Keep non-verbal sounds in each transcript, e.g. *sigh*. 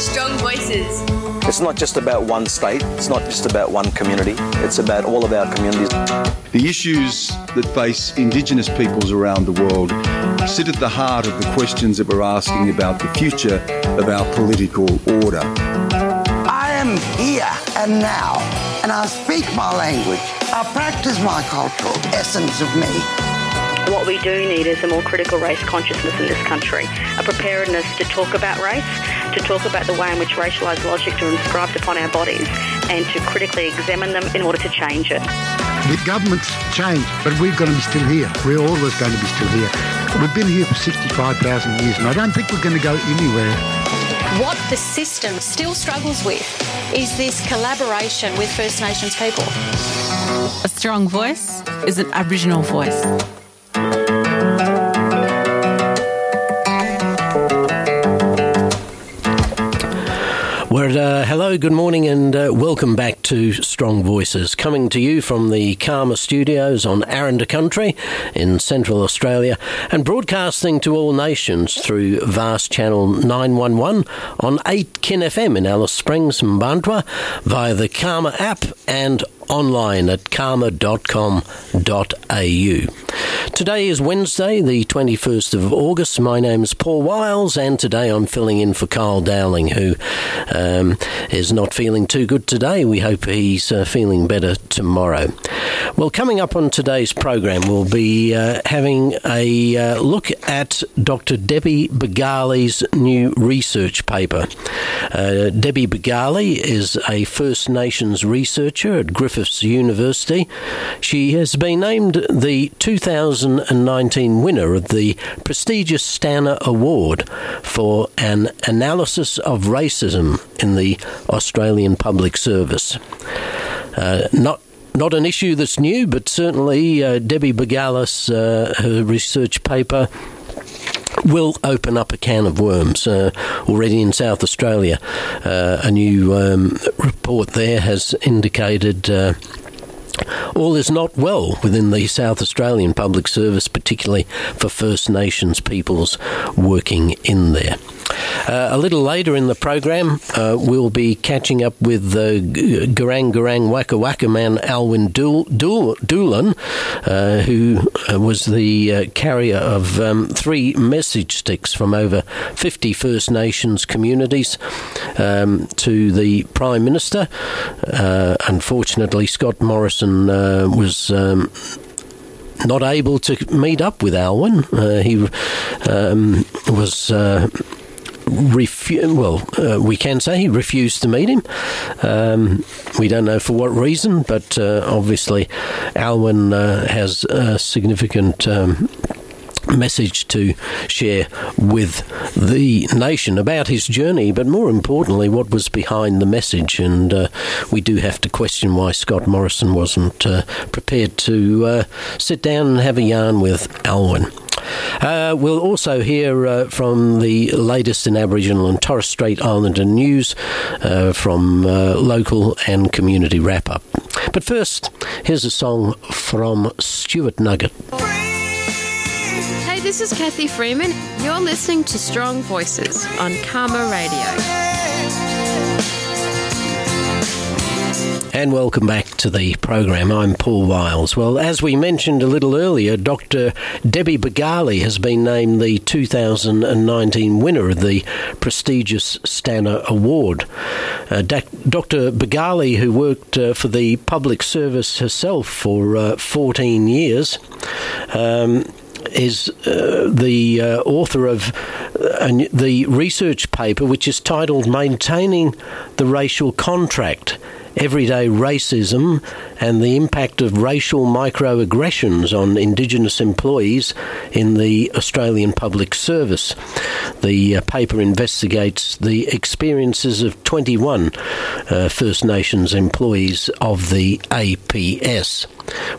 Strong voices. It's not just about one state, it's not just about one community, it's about all of our communities. The issues that face Indigenous peoples around the world sit at the heart of the questions that we're asking about the future of our political order. I am here and now, and I speak my language. I practice my cultural essence of me. What we do need is a more critical race consciousness in this country, a preparedness to talk about race, to talk about the way in which racialised logics are inscribed upon our bodies, and to critically examine them in order to change it. The governments change, but we're going to be still here. We're always going to be still here. We've been here for 65,000 years, and I don't think we're going to go anywhere. What the system still struggles with is this collaboration with First Nations people. A strong voice is an Aboriginal voice. Well, uh, hello, good morning, and uh, welcome back to Strong Voices, coming to you from the CAAMA Studios on Aranda Country in Central Australia, and broadcasting to all nations through Vast Channel 911 on 8KIN FM in Alice Springs, Mparntwe, via the CAAMA app and online at caama.com.au. Today is Wednesday, the 21st of August. My name is Paul Wiles, and today I'm filling in for Carl Dowling, who um, is not feeling too good today. We hope he's uh, feeling better tomorrow. Well, coming up on today's program, we'll be uh, having a uh, look at Dr. Debbie Bargallie's new research paper. Uh, Debbie Bargallie is a First Nations researcher at Griffiths University. She has been named the 2019 winner of the prestigious Stanner Award for an analysis of racism in the Australian Public Service. Uh, not not an issue that's new, but certainly uh, Debbie Bargallie's, uh, her research paper will open up a can of worms. Uh, already in South Australia, uh, a new um, report there has indicated. Uh, all is not well within the South Australian Public Service, particularly for First Nations peoples working in there. Uh, a little later in the program, uh, we'll be catching up with uh, Gurrang Gurrang Waka Waka man Alwyn Doolan, uh, who uh, was the uh, carrier of um, three message sticks from over 50 First Nations communities um, to the Prime Minister. unfortunately, Scott Morrison was. Um, not able to meet up with Alwyn. Uh, he um, was uh, refu- well, uh, we can say he refused to meet him. Um, we don't know for what reason, but uh, obviously Alwyn uh, has significant. Um, message to share with the nation about his journey, but more importantly, what was behind the message. And uh, we do have to question why Scott Morrison wasn't uh, prepared to uh, sit down and have a yarn with Alwyn. Uh, we'll also hear uh, from the latest in Aboriginal and Torres Strait Islander news uh, from uh, local and community wrap up. But first, here's a song from Stuart Nugget. This is Cathy Freeman. You're listening to Strong Voices on CAAMA Radio. And welcome back to the program. I'm Paul Wiles. Well, as we mentioned a little earlier, Dr. Debbie Bargallie has been named the 2019 winner of the prestigious Stanner Award. Uh, Dr. Bargallie, who worked uh, for the public service herself for uh, 14 years, um, is uh, the uh, author of uh, the research paper, which is titled Maintaining the Racial Contract everyday racism and the impact of racial microaggressions on Indigenous employees in the Australian Public Service. The uh, paper investigates the experiences of 21 uh, First Nations employees of the APS.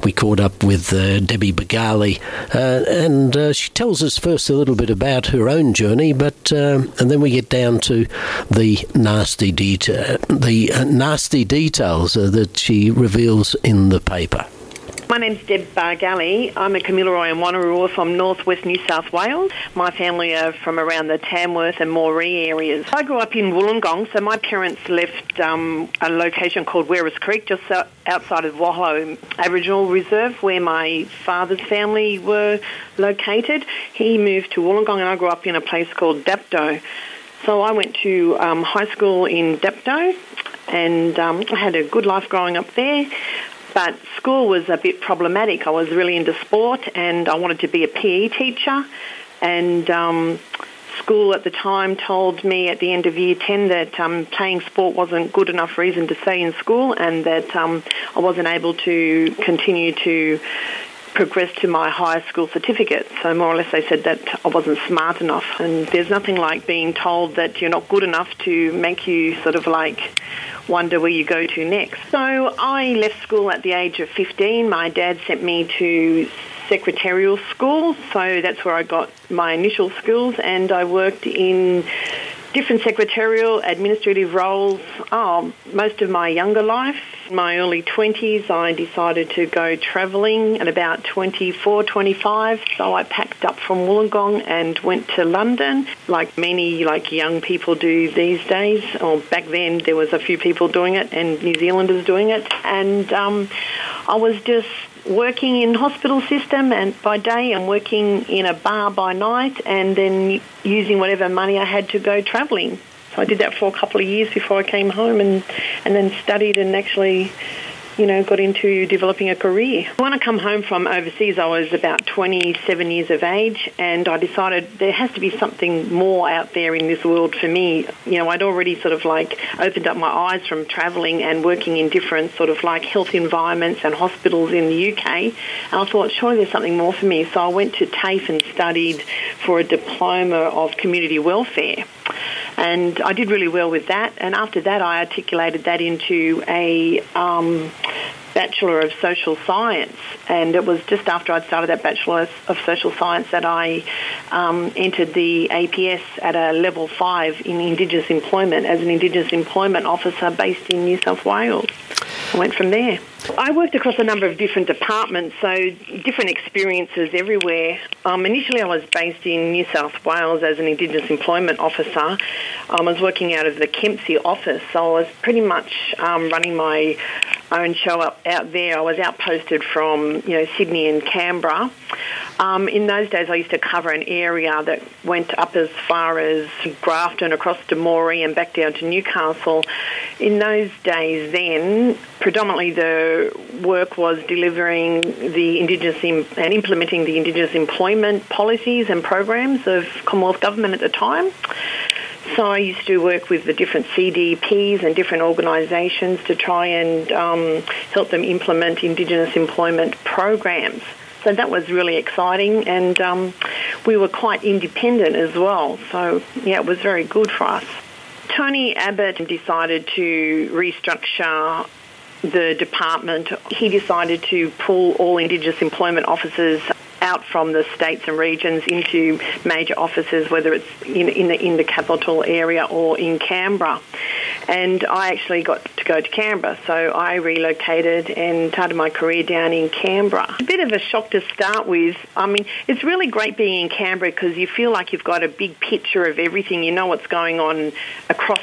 We caught up with uh, Debbie Bargallie, uh, and uh, she tells us first a little bit about her own journey, but uh, and then we get down to the nasty detail, the nasty details that she reveals in the paper. My name's Deb Bargallie. I'm a Kamilaroi and Wonnarua from northwest New South Wales. My family are from around the Tamworth and Moree areas. I grew up in Wollongong, so my parents left um, a location called Werris Creek, just outside of Walhallow Aboriginal Reserve, where my father's family were located. He moved to Wollongong, and I grew up in a place called Dapto. So I went to um, high school in Dapto, and um, I had a good life growing up there. But school was a bit problematic. I was really into sport and I wanted to be a PE teacher. And um, school at the time told me at the end of year 10 that um, playing sport wasn't good enough reason to stay in school and that um, I wasn't able to continue to progress to my higher school certificate. So more or less they said that I wasn't smart enough. And there's nothing like being told that you're not good enough to make you sort of like wonder where you go to next. So I left school at the age of 15. My dad sent me to secretarial school, so that's where I got my initial skills, and I worked in different secretarial, administrative roles. Oh, most of my younger life, my early 20s, I decided to go travelling at about 24, 25. So I packed up from Wollongong and went to London, like many like young people do these days. Or back then, there was a few people doing it, and New Zealanders doing it. And um, I was just working in hospital system and by day and working in a bar by night and then using whatever money I had to go travelling. So I did that for a couple of years before I came home and, and then studied and actually you know, got into developing a career. When I come home from overseas, I was about 27 years of age, and I decided there has to be something more out there in this world for me. You know, I'd already sort of like opened up my eyes from travelling and working in different sort of like health environments and hospitals in the UK, and I thought, surely there's something more for me. So I went to TAFE and studied for a diploma of community welfare. And I did really well with that. And after that, I articulated that into a um, Bachelor of Social Science, and it was just after I'd started that Bachelor of Social Science that I um, entered the APS at a level five in Indigenous employment as an Indigenous employment officer based in New South Wales. I went from there. I worked across a number of different departments, so different experiences everywhere. Um, initially, I was based in New South Wales as an Indigenous employment officer. Um, I was working out of the Kempsey office, so I was pretty much um, running my own show up out there. I was outposted from you know Sydney and Canberra. Um, in those days, I used to cover an area that went up as far as Grafton, across to Moree, and back down to Newcastle. In those days, then predominantly the work was delivering the Indigenous and implementing the Indigenous employment policies and programs of Commonwealth Government at the time. So I used to work with the different CDPs and different organisations to try and um, help them implement Indigenous employment programs. So that was really exciting, and um, we were quite independent as well. So yeah, it was very good for us. Tony Abbott decided to restructure the department. He decided to pull all Indigenous employment officers out from the states and regions into major offices, whether it's in, in, the, in the capital area or in Canberra. And I actually got to go to Canberra, so I relocated and started my career down in Canberra. A bit of a shock to start with. I mean, it's really great being in Canberra because you feel like you've got a big picture of everything. You know what's going on across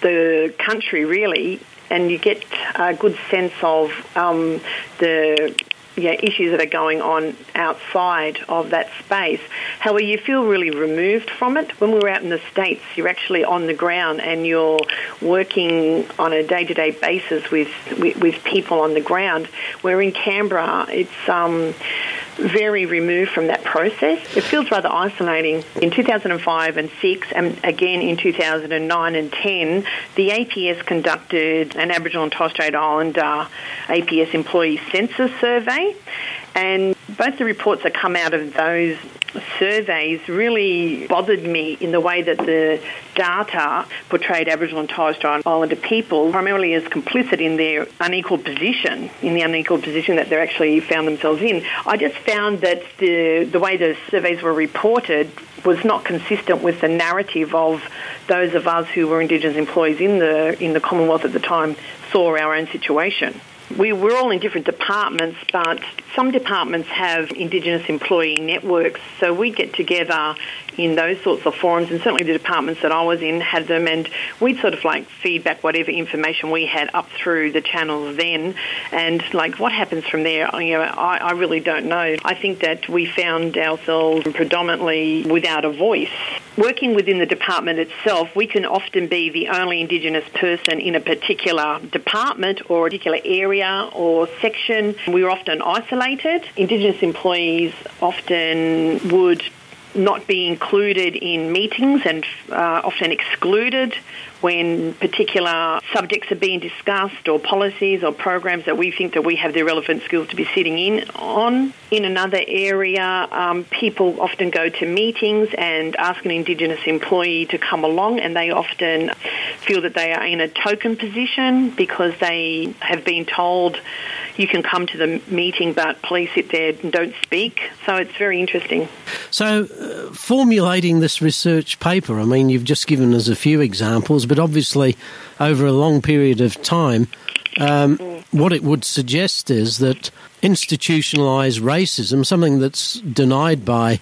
the country, really, and you get a good sense of um, the yeah, issues that are going on outside of that space. However, you feel really removed from it. When we were out in the States, you're actually on the ground and you're working on a day-to-day basis with, with, with people on the ground. Where in Canberra, it's um, very removed from that process. It feels rather isolating. In 2005 and 6, and again in 2009 and 10, the APS conducted an Aboriginal and Torres Strait Islander APS employee census survey, and both the reports that come out of those surveys really bothered me in the way that the data portrayed Aboriginal and Torres Strait Islander people primarily as complicit in their unequal position, in the unequal position that they actually found themselves in. I just found that the, the way the surveys were reported was not consistent with the narrative of those of us who were Indigenous employees in the in the Commonwealth at the time saw our own situation. We, we're all in different departments, but some departments have Indigenous employee networks, so we get together in those sorts of forums, and certainly the departments that I was in had them, and we'd sort of like feedback whatever information we had up through the channels then, and like what happens from there, you know, I, I really don't know. I think that we found ourselves predominantly without a voice. Working within the department itself, we can often be the only Indigenous person in a particular department or a particular area or section. We were often isolated. Indigenous employees often would not be included in meetings and uh, often excluded when particular subjects are being discussed or policies or programs that we think that we have the relevant skills to be sitting in on. In another area, um, people often go to meetings and ask an Indigenous employee to come along and they often feel that they are in a token position because they have been told you can come to the meeting but please sit there and don't speak. So it's very interesting. So, uh, formulating this research paper, I mean, you've just given us a few examples, but obviously, over a long period of time, um, what it would suggest is that institutionalised racism, something that's denied by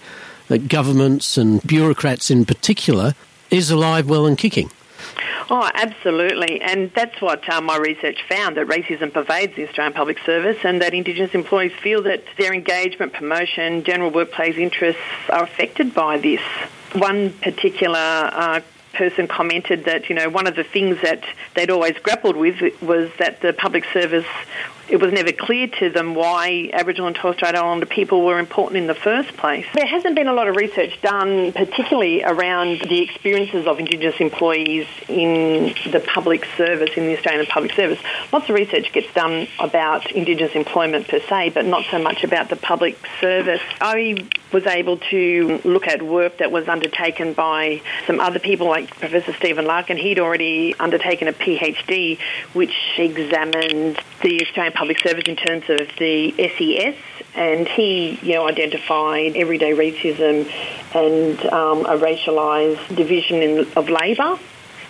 uh, governments and bureaucrats in particular, is alive, well, and kicking. Oh, absolutely. And that's what uh, my research found that racism pervades the Australian Public Service and that Indigenous employees feel that their engagement, promotion, general workplace interests are affected by this. One particular uh, person commented that, you know, one of the things that they'd always grappled with was that the public service it was never clear to them why Aboriginal and Torres Strait Islander people were important in the first place. There hasn't been a lot of research done, particularly around the experiences of Indigenous employees in the public service, in the Australian public service. Lots of research gets done about Indigenous employment per se, but not so much about the public service. I was able to look at work that was undertaken by some other people like Professor Stephen Larkin. He'd already undertaken a PhD which examined the Australian public service in terms of the SES, and he, you know, identified everyday racism and um, a racialised division in, of labour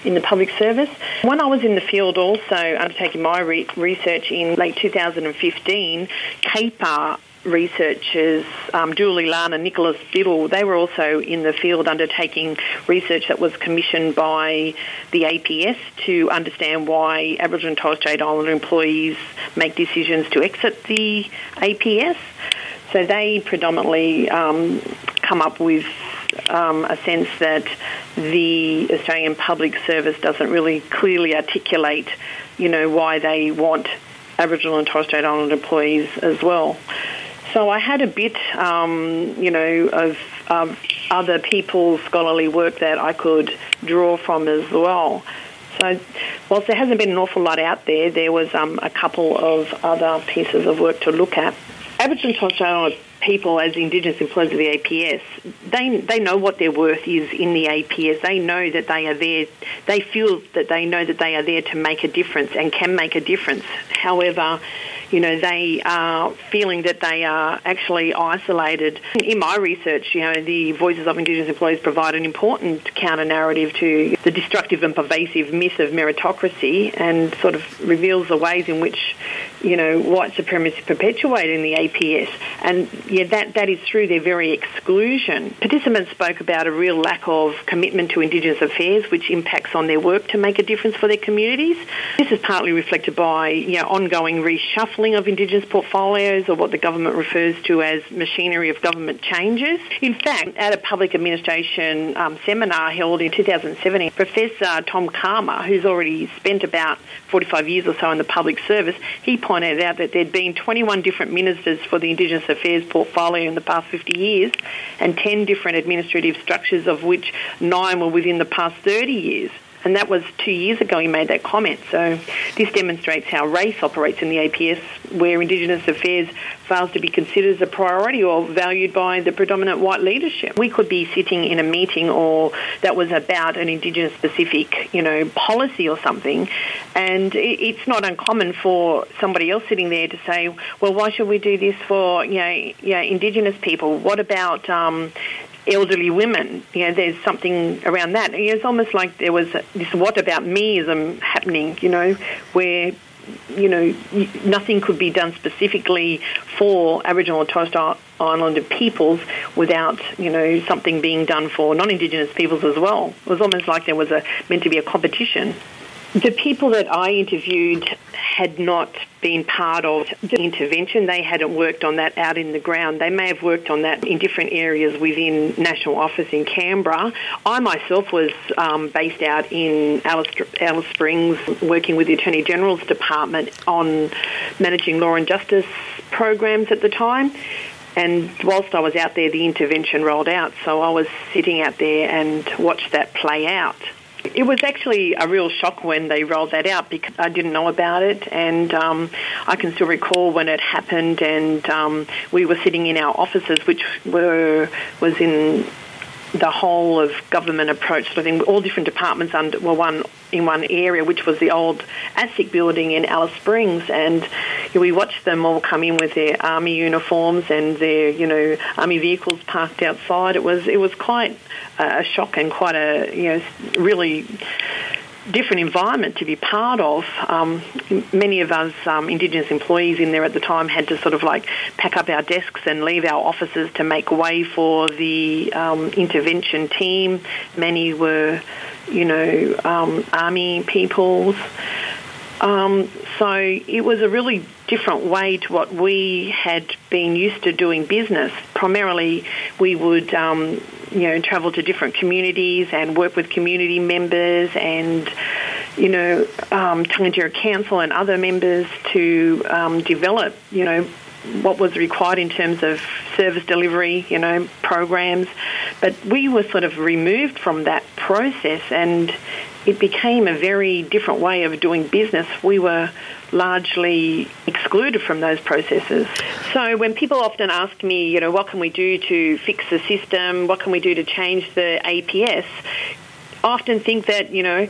in the public service. When I was in the field also undertaking my re- research in late 2015, CAEPR researchers, um, Julie Lahn and Nicholas Biddle, they were also in the field undertaking research that was commissioned by the APS to understand why Aboriginal and Torres Strait Islander employees make decisions to exit the APS. So they predominantly um, come up with um, a sense that the Australian Public Service doesn't really clearly articulate, you know, why they want Aboriginal and Torres Strait Islander employees as well. So I had a bit, um, you know, of um, other people's scholarly work that I could draw from as well. So, whilst there hasn't been an awful lot out there, there was um, a couple of other pieces of work to look at. Aboriginal and Torres Strait people as Indigenous employees of the APS, they they know what their worth is in the APS. They know that they are there. They feel that they know that they are there to make a difference and can make a difference. However, you know, they are feeling that they are actually isolated. In my research, you know, the Voices of Indigenous Employees provide an important counter narrative to the destructive and pervasive myth of meritocracy and sort of reveals the ways in which, you know, white supremacy perpetuating the APS. And yeah, that, that is through their very exclusion. Participants spoke about a real lack of commitment to Indigenous affairs, which impacts on their work to make a difference for their communities. This is partly reflected by, you know, ongoing reshuffling of Indigenous portfolios or what the government refers to as machinery of government changes. In fact, at a public administration um, seminar held in 2017, Professor Tom Calma, who's already spent about 45 years or so in the public service, he pointed out that there'd been 21 different ministers for the Indigenous Affairs portfolio in the past 50 years and 10 different administrative structures, of which nine were within the past 30 years. And that was two years ago he made that comment. So this demonstrates how race operates in the APS, where Indigenous affairs fails to be considered as a priority or valued by the predominant white leadership. We could be sitting in a meeting or that was about an Indigenous specific, you know, policy or something, and it's not uncommon for somebody else sitting there to say, well, why should we do this for, you know, you know Indigenous people? What about um, elderly women. You know, there's something around that. It's almost like there was this what about meism happening, you know, where you know, nothing could be done specifically for Aboriginal and Torres Strait Islander peoples without, you know, something being done for non-Indigenous peoples as well. It was almost like there was a meant to be a competition. The people that I interviewed had not been part of the intervention. They hadn't worked on that out in the ground. They may have worked on that in different areas within National Office in Canberra. I myself was um, based out in Alice, Alice Springs working with the Attorney General's Department on managing law and justice programs at the time. And whilst I was out there, the intervention rolled out. So I was sitting out there and watched that play out. It was actually a real shock when they rolled that out because I didn't know about it, and um, I can still recall when it happened. And um, we were sitting in our offices, which were was in the whole of government approach. So I think all different departments under were one in one area, which was the old ASIC building in Alice Springs, and we watched them all come in with their army uniforms and their you know army vehicles parked outside. It was it was quite a shock and quite a you know really different environment to be part of. Um, many of us um, Indigenous employees in there at the time had to sort of like pack up our desks and leave our offices to make way for the um, intervention team. Many were, you know, um, army peoples. Um, so it was a really different way to what we had been used to doing business. Primarily, we would um, you know, travel to different communities and work with community members and, you know, um, Tangentyere Council and other members to um, develop, you know, what was required in terms of service delivery, you know, programs. But we were sort of removed from that process and it became a very different way of doing business. We were largely excluded from those processes. So when people often ask me, you know, what can we do to fix the system? What can we do to change the APS? Often think that, you know,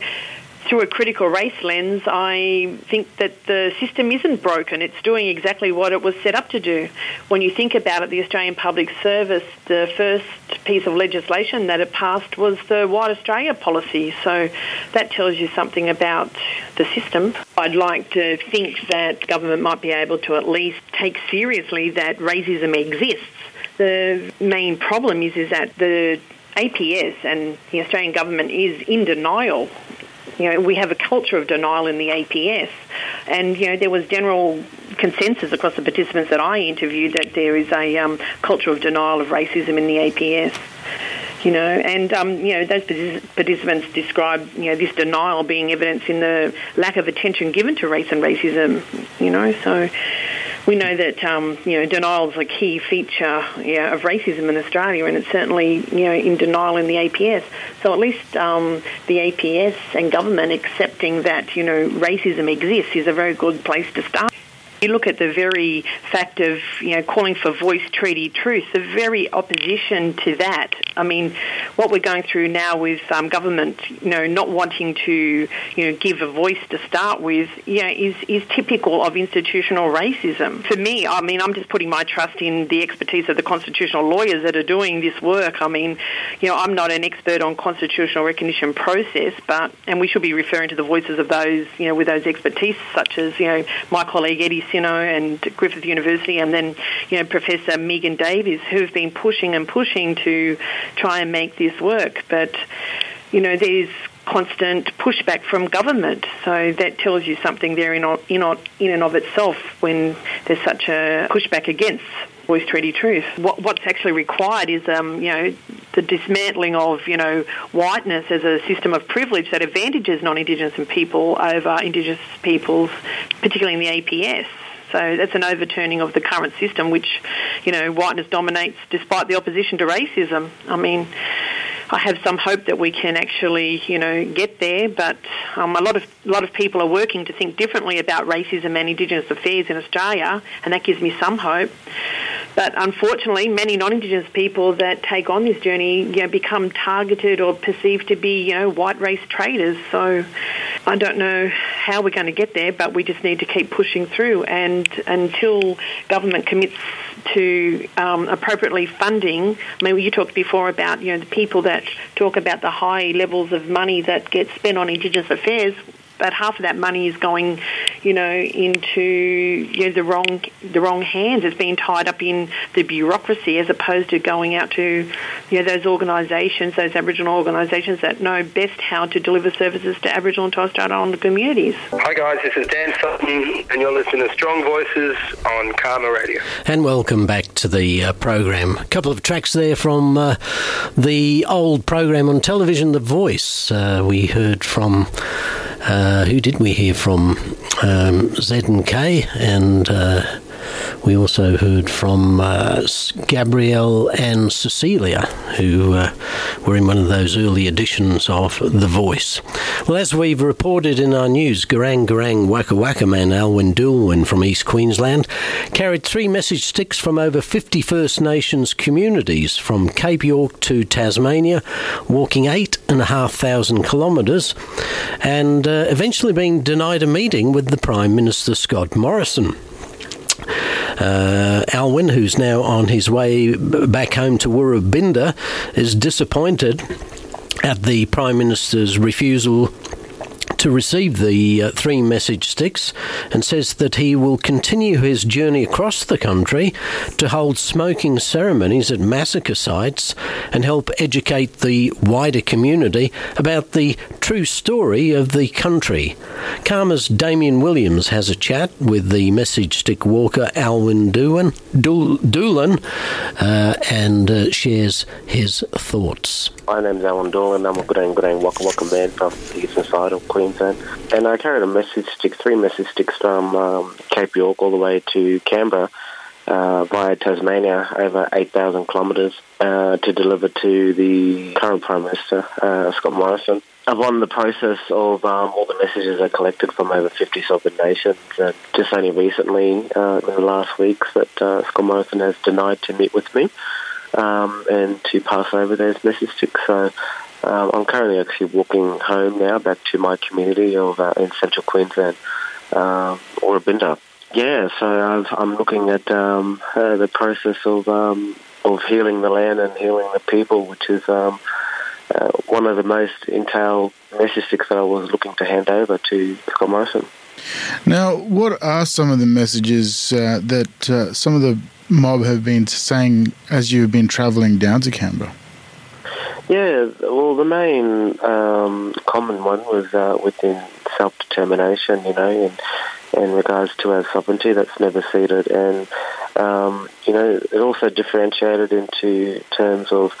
through a critical race lens, I think that the system isn't broken. It's doing exactly what it was set up to do. When you think about it, the Australian Public Service, the first piece of legislation that it passed was the White Australia policy. So that tells you something about the system. I'd like to think that government might be able to at least take seriously that racism exists. The main problem is, is that the APS and the Australian government is in denial you know, we have a culture of denial in the APS, and you know there was general consensus across the participants that I interviewed that there is a um, culture of denial of racism in the APS. You know, and um, you know those participants describe you know this denial being evidence in the lack of attention given to race and racism. You know, so we know that um, you know denial is a key feature yeah, of racism in Australia, and it's certainly you know in denial in the APS. So at least um, the APS and government accepting that you know racism exists is a very good place to start. You look at the very fact of you know calling for voice treaty truth, the very opposition to that. I mean, what we're going through now with um, government, you know, not wanting to you know give a voice to start with, you know, is is typical of institutional racism. For me, I mean, I'm just putting my trust in the expertise of the constitutional lawyers that are doing this work. I mean, you know, I'm not an expert on constitutional recognition process, but and we should be referring to the voices of those you know with those expertise, such as you know my colleague Eddie Synot and Griffith University, and then you know Professor Megan Davis, who've been pushing and pushing to try and make this work. But you know, there's constant pushback from government. So that tells you something there in, in, in and of itself when there's such a pushback against voice treaty truth. What, what's actually required is, um, you know, the dismantling of, you know, whiteness as a system of privilege that advantages non-Indigenous people over Indigenous peoples, particularly in the APS. So that's an overturning of the current system, which, you know, whiteness dominates despite the opposition to racism. I mean, I have some hope that we can actually, you know, get there. But um, a lot of a lot of people are working to think differently about racism and Indigenous affairs in Australia, and that gives me some hope. But unfortunately, many non-Indigenous people that take on this journey, you know, become targeted or perceived to be, you know, white race traders. So I don't know how we're going to get there, but we just need to keep pushing through. And until government commits to um, appropriately funding, I mean, you talked before about, you know, the people that talk about the high levels of money that get spent on Indigenous affairs but half of that money is going, you know, into you know, the wrong the wrong hands. It's being tied up in the bureaucracy as opposed to going out to you know those organisations, those Aboriginal organisations that know best how to deliver services to Aboriginal and Torres Strait Islander communities. Hi guys, this is Dan Sultan, and you're listening to Strong Voices on CAAMA Radio. And welcome back to the uh, program. A couple of tracks there from uh, the old program on television, The Voice. Uh, we heard from. Uh, who did we hear from? Um, Z and K, and uh, we also heard from uh, Gabrielle and Cecilia, who uh, were in one of those early editions of The Voice. Well, as we've reported in our news, Garang Garang Waka Waka man Alwyn Doolan from East Queensland carried three message sticks from over 50 First Nations communities from Cape York to Tasmania, walking eight and a half thousand kilometres, and uh, eventually being denied a meeting with the Prime Minister Scott Morrison. Uh, Alwyn, who's now on his way back home to Woorabinda, is disappointed at the Prime Minister's refusal to receive the uh, three message sticks and says that he will continue his journey across the country to hold smoking ceremonies at massacre sites and help educate the wider community about the true story of the country. CAAMA's Damien Williams has a chat with the message stick walker Alwyn Doolan, Doolan uh, and uh, shares his thoughts. My name's Alan Doolan. I'm a G'day G'day Waka Waka man from eastern side of Queensland. And I carried a message stick, three message sticks from um, Cape York all the way to Canberra uh, via Tasmania, over 8,000 kilometres, uh, to deliver to the current Prime Minister, uh, Scott Morrison. Upon the process of um, all the messages I collected from over 50 sovereign nations, and just only recently, uh, in the last weeks, that uh, Scott Morrison has denied to meet with me um, and to pass over those message sticks. So um, I'm currently actually walking home now back to my community of uh, in central Queensland, uh, Woorabinda. Yeah, so i am looking at um, uh, the process of um, of healing the land and healing the people, which is um, uh, one of the most entailed message sticks that I was looking to hand over to Scott Morrison. Now, what are some of the messages uh, that uh, some of the mob have been saying as you've been travelling down to Canberra? Yeah, well, the main um, common one was uh, within self determination, you know, in, in regards to our sovereignty that's never ceded. And, um, you know, it also differentiated into terms of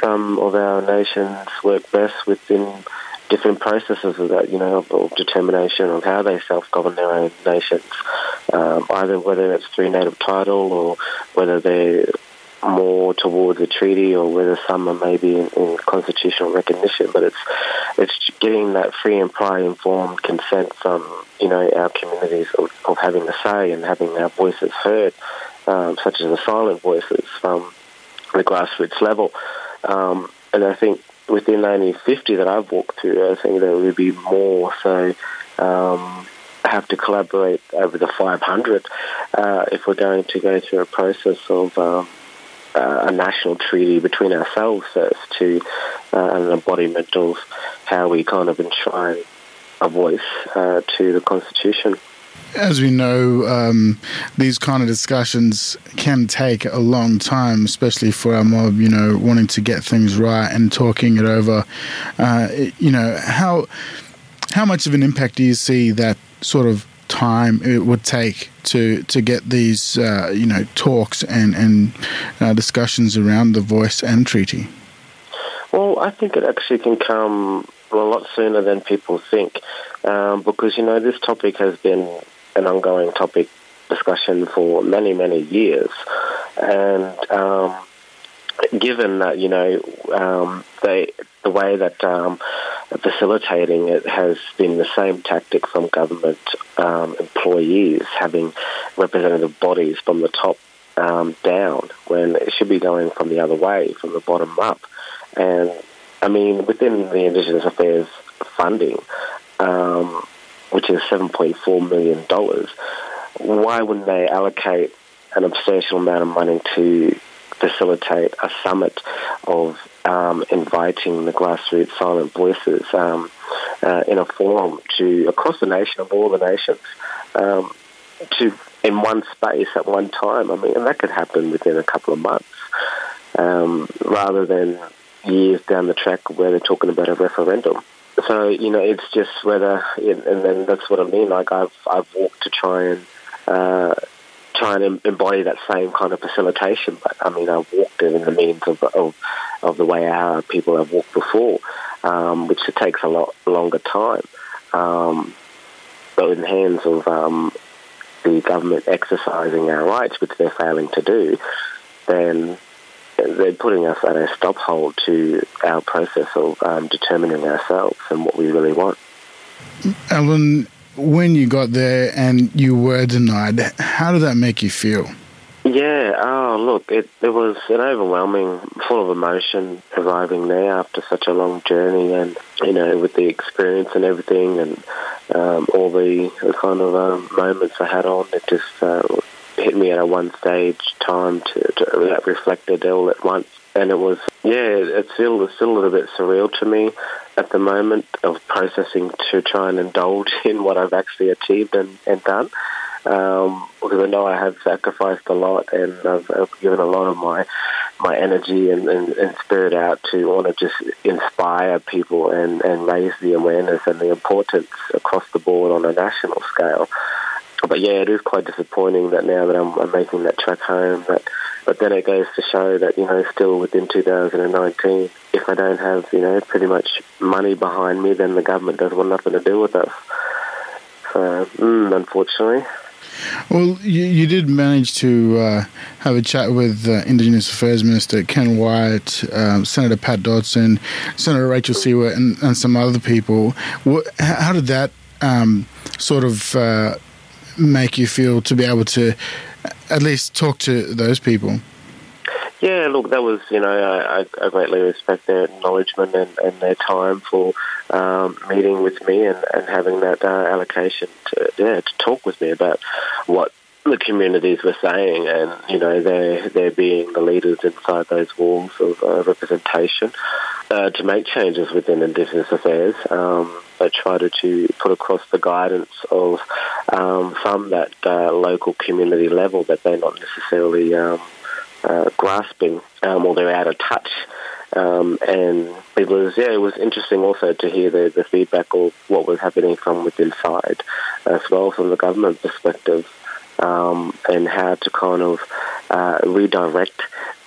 some of our nations work best within different processes of that, you know, of, determination of how they self-govern their own nations, um, either whether it's through native title or whether they're more towards a treaty or whether some are maybe in, in constitutional recognition. But it's it's getting that free and prior informed consent from you know our communities of, of having a say and having our voices heard, um, such as the silent voices from the grassroots level. Um, and I think within only 50 that I've walked through, I think there will be more. So um, have to collaborate over the 500 uh, if we're going to go through a process of um, uh, a national treaty between ourselves first to uh, an embodiment of how we kind of enshrine a voice uh, to the Constitution as we know, um, these kind of discussions can take a long time, especially for our mob. You know, wanting to get things right and talking it over. Uh, you know, how how much of an impact do you see that sort of time it would take to to get these uh, you know talks and and uh, discussions around the voice and treaty? Well, I think it actually can come a lot sooner than people think, um, because you know this topic has been an ongoing topic discussion for many, many years. And um, given that, you know, um, they, the way that um, facilitating it has been the same tactic from government um, employees, having representative bodies from the top um, down, when it should be going from the other way, from the bottom up. And I mean, within the Indigenous Affairs funding, um, which is $7.4 million, why wouldn't they allocate an substantial amount of money to facilitate a summit of um, inviting the grassroots silent voices um, uh, in a forum to across the nation of all the nations um, to in one space at one time. I mean, and that could happen within a couple of months, um, rather than years down the track where they're talking about a referendum. So you know, it's just whether, and then that's what I mean. Like I've I've walked to try and uh, try and embody that same kind of facilitation. But I mean, I've walked it in the means of of, of the way our people have walked before, um, which takes a lot longer time. Um, but in the hands of um, the government exercising our rights, which they're failing to do, then they're putting us at a stop hold to our process of um, determining ourselves and what we really want. Alan, when you got there and you were denied, how did that make you feel? Yeah, oh, look, it, it was an overwhelming, full of emotion arriving there after such a long journey and, you know, with the experience and everything and um, all the, the kind of um, moments I had on, it just uh, hit me at a one stage time to, to that reflected all at once. And it was, yeah, it's still, it's still a little bit surreal to me at the moment of processing to try and indulge *laughs* in what I've actually achieved and, and done. Um, because I know I have sacrificed a lot and I've, I've given a lot of my my energy and, and, and spirit out to want to just inspire people and, and raise the awareness and the importance across the board on a national scale but yeah, it is quite disappointing that now that I'm, I'm making that trek home, that but then it goes to show that you know still within 2019, if I don't have you know pretty much money behind me, then the government doesn't want nothing to do with us. So mm, unfortunately. Well, you, you did manage to uh, have a chat with uh, Indigenous Affairs Minister Ken Wyatt, um, Senator Pat Dodson, Senator Rachel Siewert, and, and some other people. What, how did that um, sort of uh, make you feel to be able to at least talk to those people? Yeah, look, that was, you know, I, I greatly respect their acknowledgement and, and their time for um, meeting with me and, and having that uh, allocation to, yeah, to talk with me about what the communities were saying, and you know they're they're being the leaders inside those walls of uh, representation uh, to make changes within Indigenous affairs. Um, they to put across the guidance of um, from that uh, local community level that they're not necessarily um, uh, grasping um, or they're out of touch. Um, and it was yeah, it was interesting also to hear the, the feedback of what was happening from within side, as well from the government perspective um, and how to kind of uh, redirect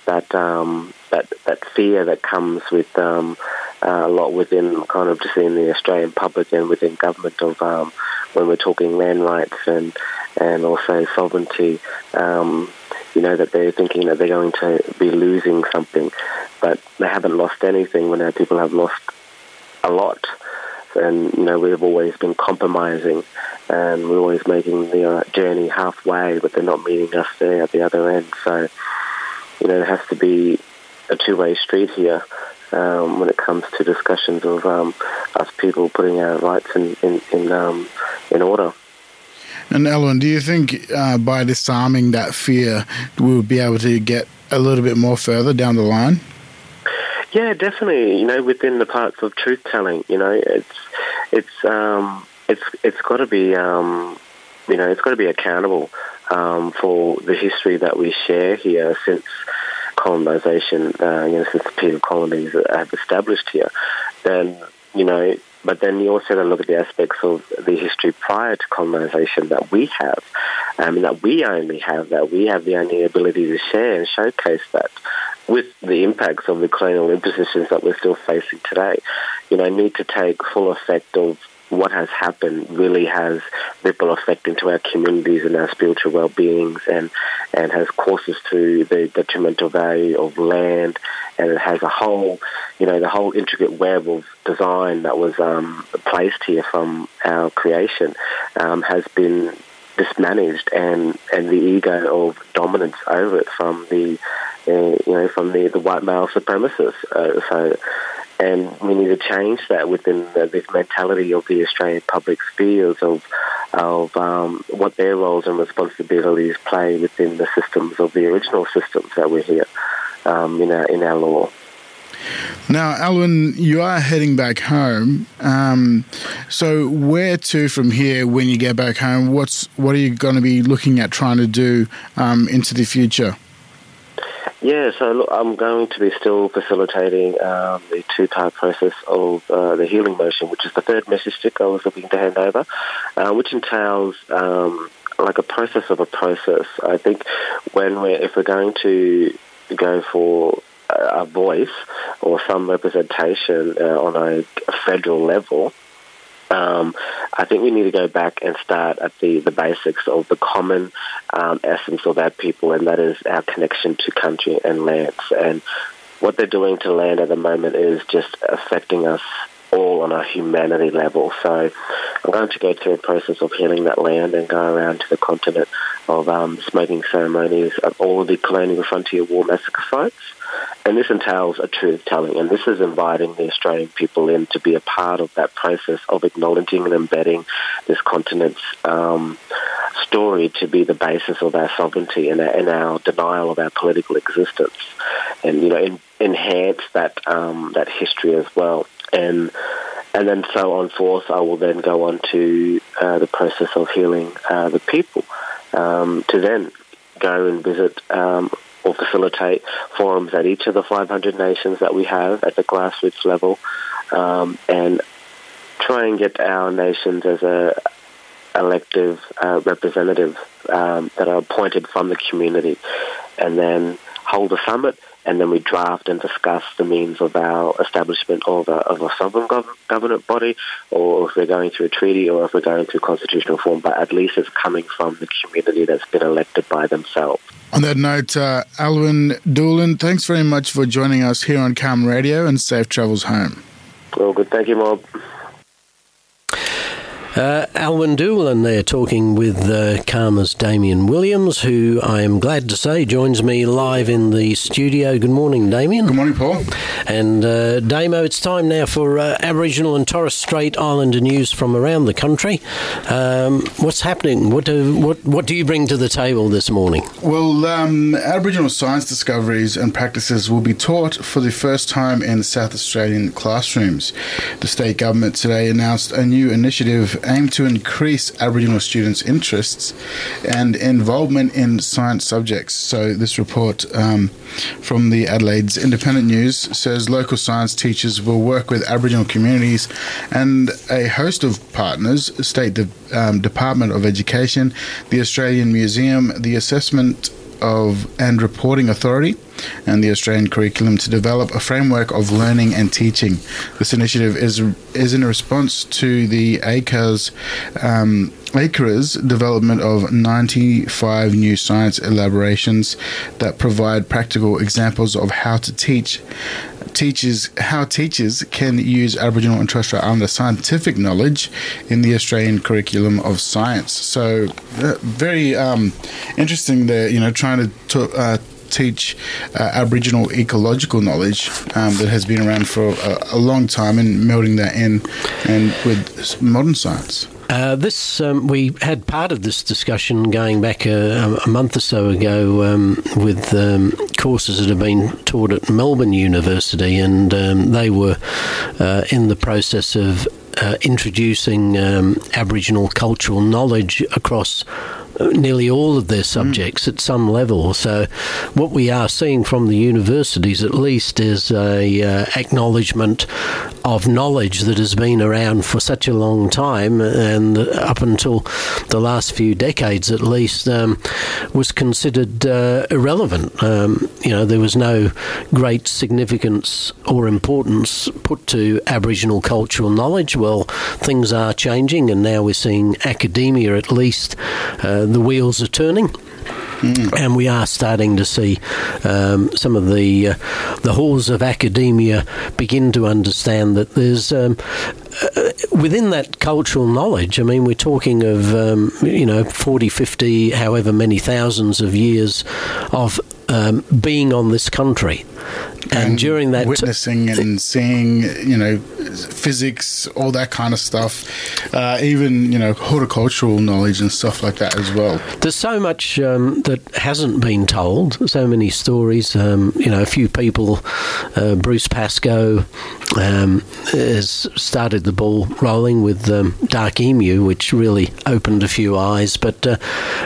that um, that that fear that comes with um, uh, a lot within kind of just in the Australian public and within government of um, when we're talking land rights and and also sovereignty. Um, you know that they're thinking that they're going to be losing something, but they haven't lost anything. When our people have lost a lot and you know we've always been compromising, and we're always making the uh, journey halfway, but they're not meeting us there at the other end. So you know there has to be a two-way street here um, when it comes to discussions of um, us people putting our rights in in in, um, in order. And Elwyn, do you think uh, by disarming that fear, we'll be able to get a little bit more further down the line? Yeah, definitely. You know, within the parts of truth telling, you know, it's it's um, it's it's got to be um, you know it's got to be accountable um, for the history that we share here since colonization. Uh, you know, since the penal colonies have established here, then you know. But then you also got to look at the aspects of the history prior to colonization that we have, um, that we only have, that we have the only ability to share and showcase that with the impacts of the colonial impositions that we're still facing today, you know, need to take full effect of what has happened really has ripple effect into our communities and our spiritual well-beings and, and has us through the detrimental value of land and it has a whole, you know, the whole intricate web of design that was um, placed here from our creation um, has been mismanaged and, and the ego of dominance over it from the uh, you know, from the, the white male supremacists. Uh, so, and we need to change that within the, this mentality of the Australian public spheres of of um, what their roles and responsibilities play within the systems of the original systems that we're here um, in our in our law. Now, Alwyn, you are heading back home. Um, so, where to from here when you get back home? What's what are you going to be looking at trying to do um, into the future? Yeah, so look, I'm going to be still facilitating um, the two-part process of uh, the healing motion, which is the third message stick I was looking to hand over, uh, which entails um, like a process of a process. I think when we're if we're going to go for a voice or some representation uh, on a federal level, um, I think we need to go back and start at the, the basics of the common um, essence of our people, and that is our connection to country and lands. And what they're doing to land at the moment is just affecting us all on a humanity level. So I'm going to go through a process of healing that land and go around to the continent of um, smoking ceremonies of all of the colonial frontier war massacre sites. And this entails a truth telling, and this is inviting the Australian people in to be a part of that process of acknowledging and embedding this continent's um, story to be the basis of our sovereignty and our, and our, denial of our political existence, and you know, in, enhance that um, that history as well and and then so on forth. I will then go on to uh, the process of healing uh, the people um, to then go and visit um, or facilitate forums at each of the 500 nations that we have at the grassroots level, um, and try and get our nations as a elective uh, representative um, that are appointed from the community, and then hold a summit and then we draft and discuss the means of our establishment of a, of a sovereign gov- government body, or if we're going through a treaty, or if we're going through constitutional form. But at least it's coming from the community that's been elected by themselves. On that note, uh, Alwyn Doolan, thanks very much for joining us here on CAAMA Radio, and safe travels home. Well, good. Thank you, Mob. Uh, Alwyn Doolan there talking with uh, CAAMA's Damien Williams, who I am glad to say joins me live in the studio. Good morning, Damien. Good morning, Paul. And uh, Damo, it's time now for uh, Aboriginal and Torres Strait Islander news from around the country. Um, what's happening? What do, what, what do you bring to the table this morning? Well, um, Aboriginal science discoveries and practices will be taught for the first time in South Australian classrooms. The state government today announced a new initiative aim to increase Aboriginal students' interests and involvement in science subjects. So, this report um, from the Adelaide's Independent News says local science teachers will work with Aboriginal communities and a host of partners, State De- um, Department of Education, the Australian Museum, the Assessment of and Reporting Authority and the Australian curriculum to develop a framework of learning and teaching. This initiative is is in response to the ACARS um, ACARA's development of 95 new science elaborations that provide practical examples of how to teach teachers how teachers can use Aboriginal and Torres Strait Islander scientific knowledge in the Australian curriculum of science. So, uh, very um, interesting. There, you know, trying to. uh, teach uh, Aboriginal ecological knowledge um, that has been around for a, a, long time and melding that in and with modern science. Uh, this um, we had part of this discussion going back a, a month or so ago um, with um, courses that have been taught at Melbourne University, and um, they were uh, in the process of uh, introducing um, Aboriginal cultural knowledge across nearly all of their subjects mm. at some level. So, what we are seeing from the universities, at least, is a uh, acknowledgement of knowledge that has been around for such a long time, and up until the last few decades, at least, um, was considered uh, irrelevant. Um, you know, there was no great significance or importance put to Aboriginal cultural knowledge. Well, things are changing, and now we're seeing academia, at least. Uh, the wheels are turning. Mm. And we are starting to see um, some of the uh, the halls of academia begin to understand that there's um, uh, within that cultural knowledge. I mean, we're talking of um, you know 40, 50, however many thousands of years of um, being on this country And, during that, witnessing and seeing, you know, physics, all that kind of stuff, uh, even you know horticultural knowledge and stuff like that as well. There's so much um, that hasn't been told. So many stories. Um, you know, a few people. Uh, Bruce Pascoe um, has started the ball rolling with um, Dark Emu, which really opened a few eyes. But uh,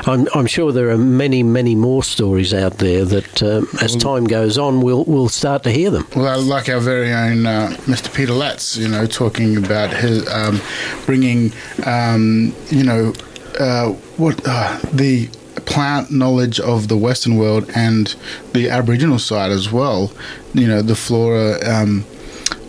I'm, I'm, sure there are many, many more stories out there that, um, as time goes on, we'll we'll start to hear them. Well, like our very own uh, Mr. Peter Latz, you know, talking about his um, bringing, um, you know, uh, what uh, the plant knowledge of the Western world and the Aboriginal side as well. You know, the flora um,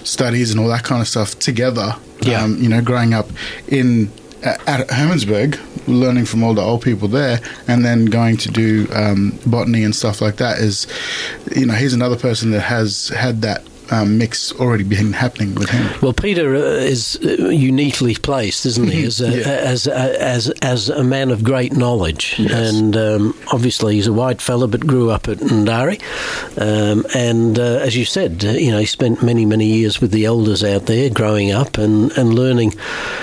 studies and all that kind of stuff together. Yeah. Um, you know, growing up in at Hermannsburg, learning from all the old people there, and then going to do um, botany and stuff like that is, you know, he's another person that has had that um, mix already been happening with him. Well, Peter uh, is uh, uniquely placed, isn't he, *laughs* as a, yeah. as, a, as as a man of great knowledge, yes. and um, obviously he's a white fella, but grew up at Ntaria, um, and uh, as you said, uh, you know, he spent many many years with the elders out there, growing up and and learning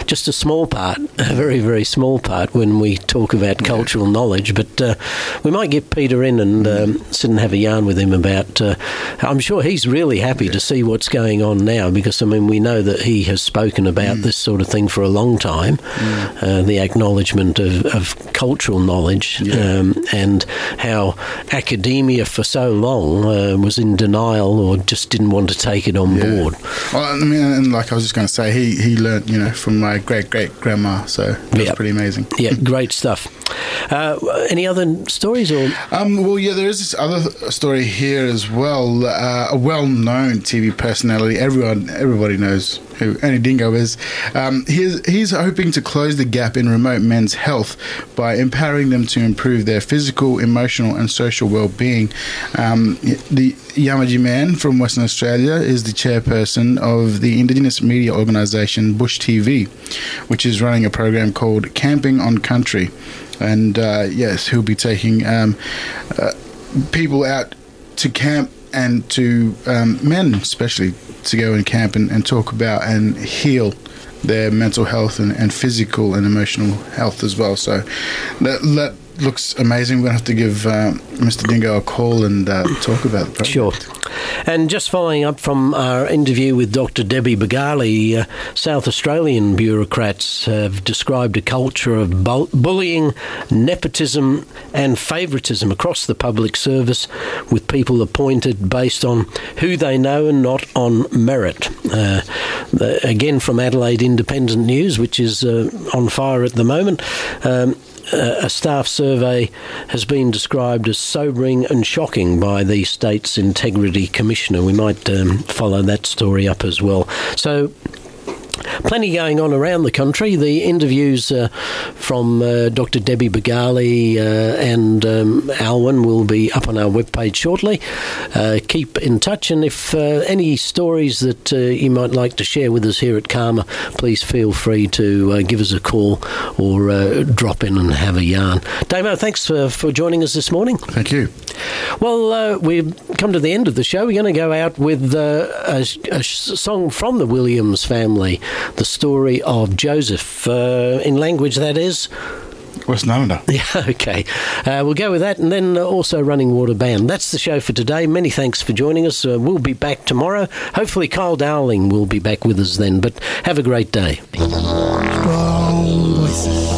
just a small part, *laughs* a very very small part when we talk about cultural yeah. knowledge. But uh, we might get Peter in and um, sit and have a yarn with him about. Uh, I'm sure he's really happy yeah. to to see what's going on now because I mean we know that he has spoken about mm. this sort of thing for a long time, mm. uh, the acknowledgement of, of cultural knowledge yeah. um, and how academia for so long uh, was in denial or just didn't want to take it on yeah. board. Well, I mean, and like I was just going to say, he he learned you know from my great great grandma, so that's yep. pretty amazing. Yeah, great stuff. Uh, any other stories or? Um, well, yeah, there is this other story here as well. Uh, a TV personality, everyone, everybody knows who Ernie Dingo is. Um, he's he's hoping to close the gap in remote men's health by empowering them to improve their physical, emotional, and social well-being. Um, the Yamaji man from Western Australia is the chairperson of the Indigenous media organisation Bush TV, which is running a program called Camping on Country and uh, yes, he'll be taking um, uh, people out to camp and to um, men, especially, to go and camp and, and talk about and heal their mental health and, and, physical and emotional health as well. So that looks amazing. We're going to have to give uh, Mr. Dingo a call and uh, talk about it. Sure. And just following up from our interview with Dr. Debbie Bargallie, uh, South Australian bureaucrats have described a culture of bu- bullying, nepotism, and favouritism across the public service, with people appointed based on who they know and not on merit. Uh, again, from Adelaide Independent News, which is uh, on fire at the moment. Um, a staff survey has been described as sobering and shocking by the state's integrity commissioner. We might um, follow that story up as well. So, plenty going on around the country. The interviews uh, from uh, Dr. Debbie Bargallie uh, and um, Alwyn will be up on our webpage shortly. Uh, keep in touch, and if uh, any stories that uh, you might like to share with us here at CAAMA, please feel free to give us a call or drop in and have a yarn. Damo, thanks for, for joining us this morning. Thank you. Well, we've come to the end of the show. We're going to go out with a, a song from the Williams family the story of Joseph uh, in language that is. West Nanda. *laughs* Yeah, okay. Uh, we'll go with that and then also Running Water Band. That's the show for today. Many thanks for joining us. Uh, we'll be back tomorrow. Hopefully, Kyle Dowling will be back with us then, but have a great day. Strong voices.